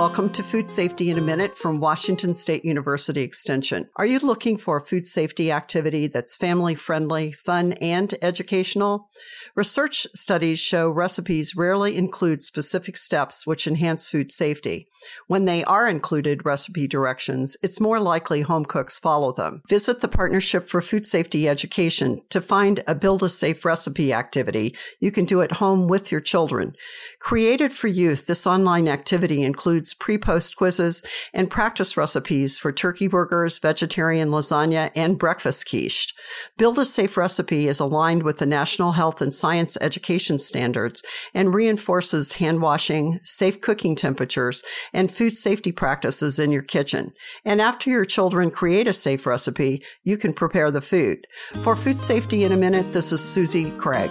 Welcome to Food Safety in a Minute from Washington State University Extension. Are you looking for a food safety activity that's family friendly, fun, and educational? Research studies show recipes rarely include specific steps which enhance food safety. When they are included recipe directions, it's more likely home cooks follow them. Visit the Partnership for Food Safety Education to find a build a safe recipe activity you can do at home with your children. Created for youth, this online activity includes pre post quizzes and practice recipes for turkey burgers, vegetarian lasagna, and breakfast quiche. Build a Safe recipe is aligned with the National Health and Science Education Standards and reinforces hand washing, safe cooking temperatures, and food safety practices in your kitchen. And after your children create a safe recipe, you can prepare the food. For Food Safety in a Minute, this is Susie Craig.